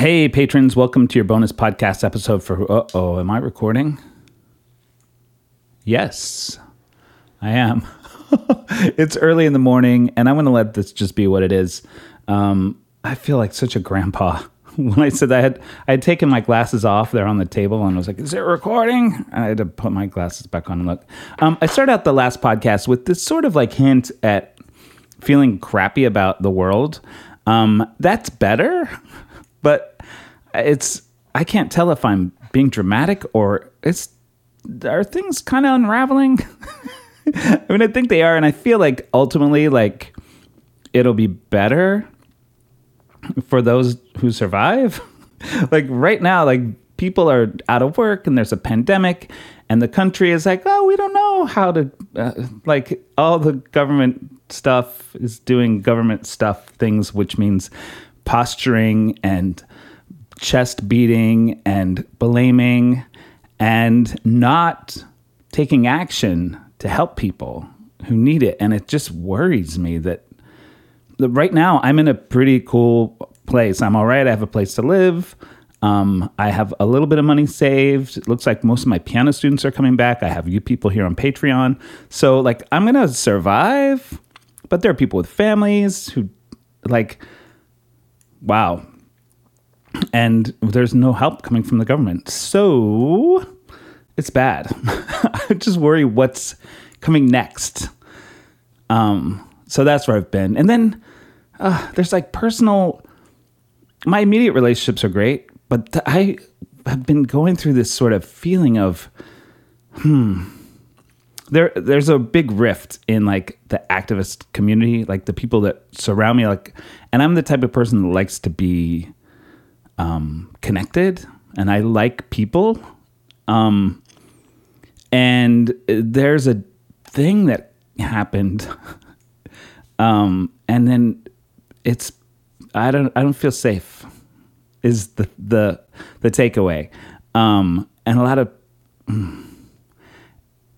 Hey, patrons, welcome to your bonus podcast episode for. Uh oh, am I recording? Yes, I am. it's early in the morning, and I'm going to let this just be what it is. Um, I feel like such a grandpa. When I said I had, I had taken my glasses off there on the table and I was like, "Is it recording?" I had to put my glasses back on and look. Um, I started out the last podcast with this sort of like hint at feeling crappy about the world. Um, that's better, but it's I can't tell if I'm being dramatic or it's are things kind of unraveling. I mean, I think they are, and I feel like ultimately, like it'll be better for those who survive. like right now, like people are out of work and there's a pandemic, and the country is like, oh, we don't know how to, uh, like all the government stuff is doing government stuff things, which means posturing and chest beating and blaming and not taking action to help people who need it. And it just worries me that, that right now I'm in a pretty cool place. I'm all right. I have a place to live. Um, I have a little bit of money saved. It looks like most of my piano students are coming back. I have you people here on Patreon. So, like, I'm going to survive, but there are people with families who, like, wow. And there's no help coming from the government. So, it's bad. I just worry what's coming next. Um, so that's where I've been. And then uh, there's like personal, my immediate relationships are great, but th- I have been going through this sort of feeling of, hmm, there, there's a big rift in like the activist community, like the people that surround me. Like, and I'm the type of person that likes to be um, connected, and I like people. Um, and there's a thing that happened um, and then it's i don't i don't feel safe is the the the takeaway um, and a lot of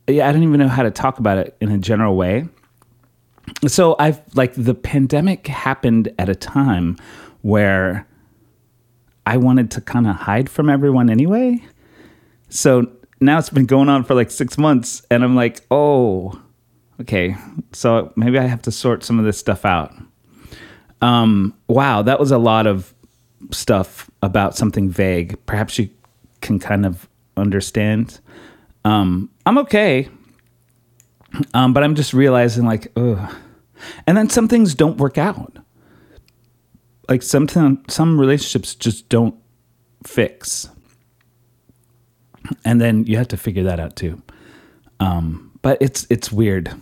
yeah i don't even know how to talk about it in a general way so i've like the pandemic happened at a time where i wanted to kind of hide from everyone anyway so now it's been going on for like six months, and I'm like, oh, okay. So maybe I have to sort some of this stuff out. Um, wow, that was a lot of stuff about something vague. Perhaps you can kind of understand. Um, I'm okay, um, but I'm just realizing like, ugh. And then some things don't work out. Like sometimes some relationships just don't fix and then you have to figure that out too. Um, but it's it's weird.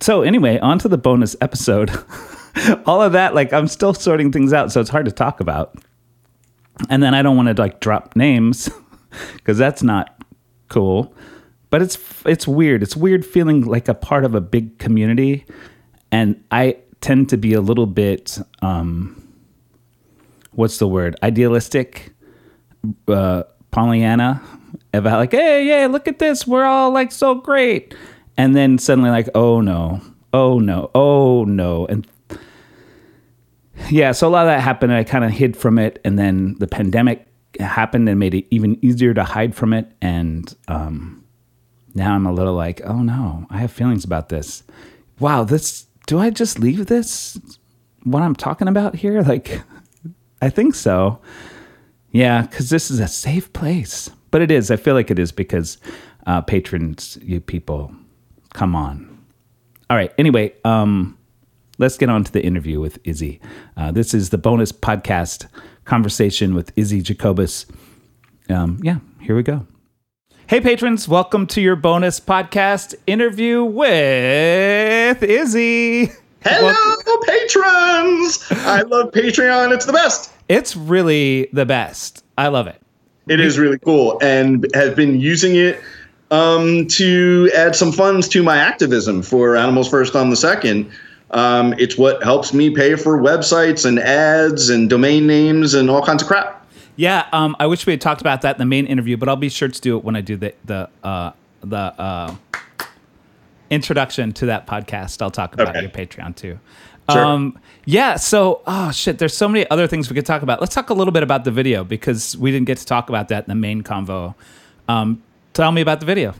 So anyway, on to the bonus episode. All of that, like I'm still sorting things out, so it's hard to talk about. And then I don't want to like drop names because that's not cool. But it's it's weird. It's weird feeling like a part of a big community, and I tend to be a little bit um, what's the word? Idealistic uh, Pollyanna. About like, hey, yeah, look at this, we're all like so great, and then suddenly like, oh no, oh no, oh no, and yeah, so a lot of that happened. I kind of hid from it, and then the pandemic happened and made it even easier to hide from it, and um, now I'm a little like, oh no, I have feelings about this. Wow, this. Do I just leave this? What I'm talking about here? Like, I think so. Yeah, because this is a safe place. But it is. I feel like it is because uh, patrons, you people, come on. All right. Anyway, um, let's get on to the interview with Izzy. Uh, this is the bonus podcast conversation with Izzy Jacobus. Um, yeah, here we go. Hey, patrons, welcome to your bonus podcast interview with Izzy. Hello, well, patrons! I love Patreon. It's the best. It's really the best. I love it. It is really cool and have been using it um, to add some funds to my activism for Animals First on the Second. Um, it's what helps me pay for websites and ads and domain names and all kinds of crap. Yeah, um, I wish we had talked about that in the main interview, but I'll be sure to do it when I do the the uh, the uh, introduction to that podcast. I'll talk about okay. your Patreon too. Sure. Um, yeah. So, oh shit, there's so many other things we could talk about. Let's talk a little bit about the video because we didn't get to talk about that in the main convo. Um, tell me about the video.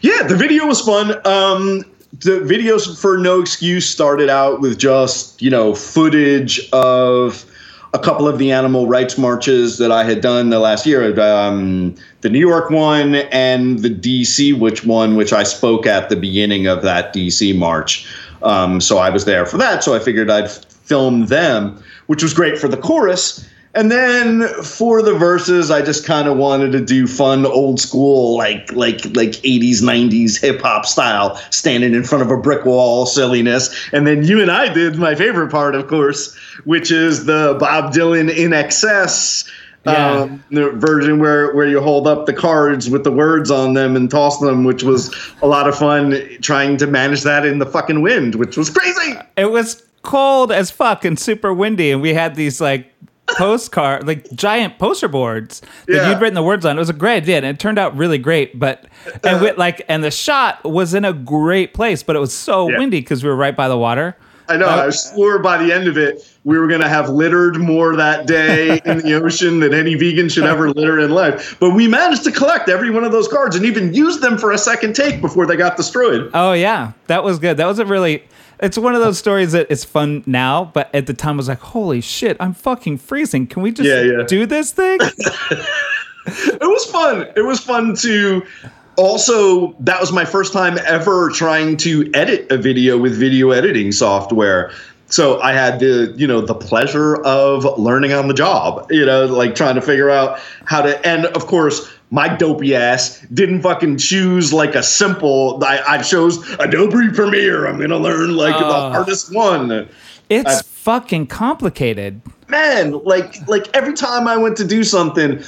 Yeah, the video was fun. Um, the videos for No Excuse started out with just, you know, footage of a couple of the animal rights marches that I had done the last year. Um, the New York one and the DC which one, which I spoke at the beginning of that DC march. Um, so I was there for that. So I figured I'd film them, which was great for the chorus. And then for the verses, I just kind of wanted to do fun, old school, like like like 80s, 90s hip hop style, standing in front of a brick wall silliness. And then you and I did my favorite part, of course, which is the Bob Dylan INXS. Yeah. Um, the version where, where you hold up the cards with the words on them and toss them, which was a lot of fun trying to manage that in the fucking wind, which was crazy. It was cold as fuck and super windy, and we had these like postcard, like giant poster boards that Yeah. you'd written the words on. It was a great idea, and it turned out really great. But uh, and with, like, and the shot was in a great place, but it was so Yeah. windy because we were right by the water. I know. Uh, I swore by the end of it, we were going to have littered more that day in the ocean than any vegan should ever litter in life. But we managed to collect every one of those cards and even use them for a second take before they got destroyed. Oh yeah, that was good. That was a really. It's one of those stories that is fun now, but at the time I was like, "Holy shit, I'm fucking freezing! Can we just Yeah, yeah. do this thing?" It was fun. It was fun to. Also, that was my first time ever trying to edit a video with video editing software. So I had the, you know, the pleasure of learning on the job, you know, like trying to figure out how to, and of course, my dopey ass didn't fucking choose like a simple, I, I chose Adobe Premiere. I'm to learn like the Oh. hardest one It's I- fucking complicated. man like like every time i went to do something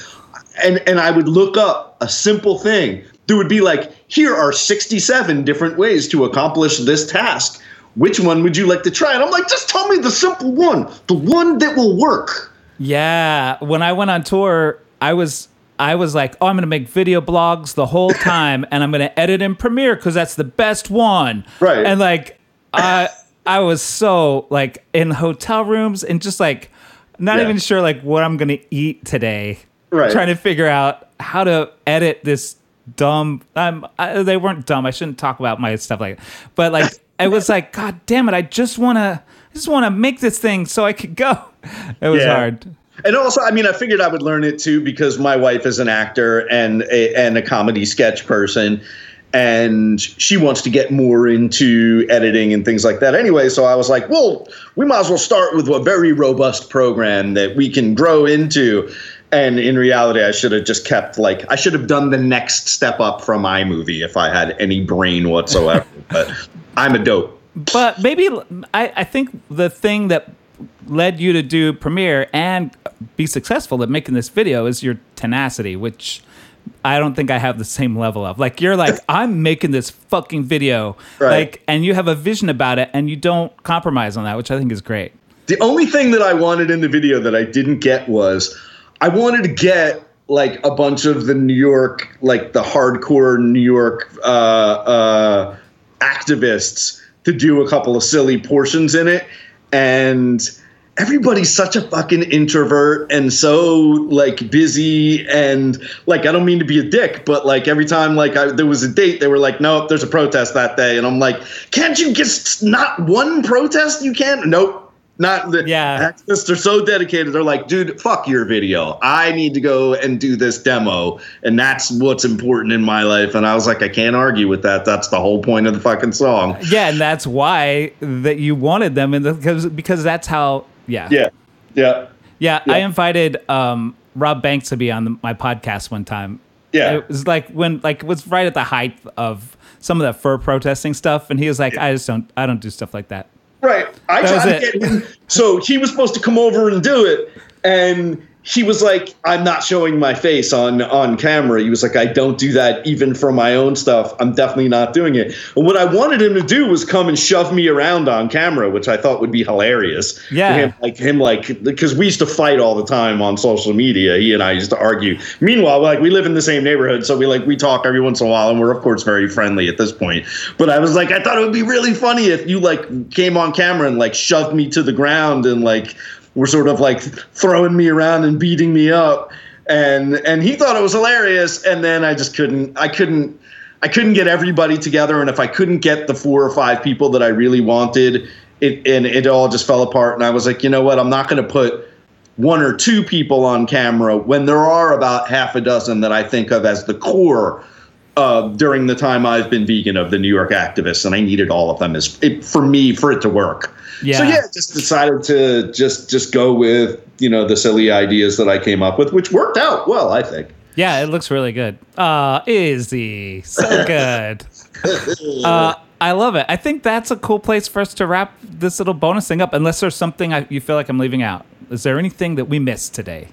and and i would look up a simple thing there would be like here are 67 different ways to accomplish this task which one would you like to try and i'm like just tell me the simple one the one that will work Yeah, when I went on tour, I was I was like, "Oh, I'm going to make video blogs the whole time and I'm going to edit in Premiere cuz that's the best one." Right. And like I I was so like in hotel rooms and just like not Yeah. even sure like what I'm going to eat today. Right. Trying to figure out how to edit this dumb um I, they weren't dumb. I shouldn't talk about my stuff like but like I was like god damn it, I just want to I just want to make this thing so I could go. It was Yeah. hard. and also i mean i figured i would learn it too because my wife is an actor and a, and a comedy sketch person and she wants to get more into editing and things like that anyway so i was like well we might as well start with a very robust program that we can grow into and in reality i should have just kept like i should have done the next step up from imovie if i had any brain whatsoever but i'm a dope But maybe I, I think the thing that led you to do Premiere and be successful at making this video is your tenacity, which I don't think I have the same level of. Like you're like, I'm making this fucking video. Right. Like and you have a vision about it and you don't compromise on that, which I think is great. The only thing that I wanted in the video that I didn't get was I wanted to get like a bunch of the New York, like the hardcore New York uh, uh, activists to do a couple of silly portions in it. And everybody's such a fucking introvert and so like busy and like I don't mean to be a dick, but like every time like I, there was a date, they were like, "Nope, there's a protest that day," and I'm like, "Can't you just not one protest? You can't? Nope." Not the Yeah. activists are so dedicated. They're like, dude, fuck your video. I need to go and do this demo, and that's what's important in my life. And I was like, I can't argue with that. That's the whole point of the fucking song. Yeah, and that's why that you wanted them in the because because that's how yeah. Yeah, yeah, Yeah, Yeah. I invited um, Rob Banks to be on the, my podcast one time. Yeah. it was like when like it was right at the height of some of the fur protesting stuff, and he was like, "I just don't, I don't do stuff like that." Right. I That tried to get him. So he was supposed to come over and do it, and he was like, I'm not showing my face on on camera. He was like, I don't do that even for my own stuff. I'm definitely not doing it. And what I wanted him to do was come and shove me around on camera, which I thought would be hilarious. Yeah. Him, like him, like because we used to fight all the time on social media. He and I used to argue. Meanwhile, like we live in the same neighborhood, so we like we talk every once in a while, and we're of course very friendly at this point. But I was like, I thought it would be really funny if you like came on camera and like shoved me to the ground and like were sort of like throwing me around and beating me up. And and he thought it was hilarious. And then i just couldn't i couldn't i couldn't get everybody together. And if i couldn't get the four or five people that i really wanted it and it all just fell apart. And i was like you know what? I'm not going to put one or two people on camera when there are about half a dozen that i think of as the core uh, during the time I've been vegan of the New York activists, and I needed all of them as it, for me for it to work. Yeah. So yeah, just decided to just just go with you know the silly ideas that I came up with, which worked out well, I think. Yeah, it looks really good. Uh, Izzy, so good. uh, I love it. I think that's a cool place for us to wrap this little bonus thing up. Unless there's something I, you feel like I'm leaving out. Is there anything that we missed today?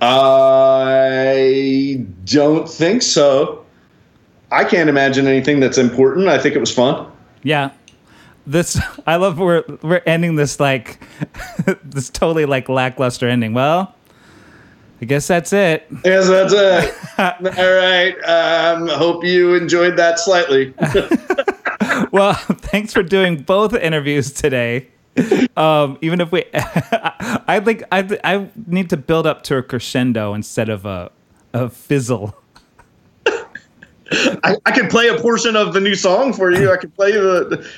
I don't think so. I can't imagine anything that's important. I think it was fun. Yeah. This I love we're we're ending this like this totally like lackluster ending. Well, I guess that's it. Yes, that's it. All right. Um, hope you enjoyed that slightly. Well, thanks for doing both interviews today. Um, even if we, I think I I need to build up to a crescendo instead of a a fizzle. I, I can play a portion of the new song for you. I can play the. the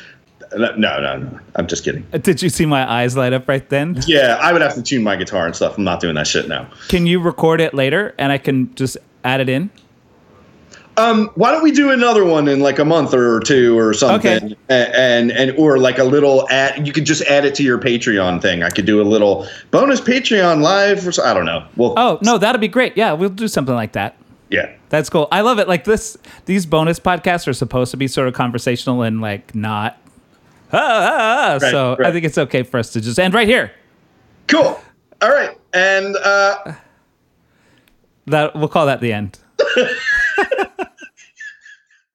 no, no, no. I'm just kidding. Did you see my eyes light up right then? Yeah, I would have to tune my guitar and stuff. I'm not doing that shit now. Can you record it later and I can just add it in? Um, why don't we do another one in like a month or two or something? Okay. A- And, and or like a little add. You could just add it to your Patreon thing. I could do a little bonus Patreon live. Or I don't know. Well, Oh no, that'd be great. Yeah, we'll do something like that. yeah. That's cool. I love it. Like this, these bonus podcasts are supposed to be sort of conversational and like not. Ah, ah, ah. Right, so I think it's okay for us to just end right here. Cool. All right. And uh, That we'll call that the end.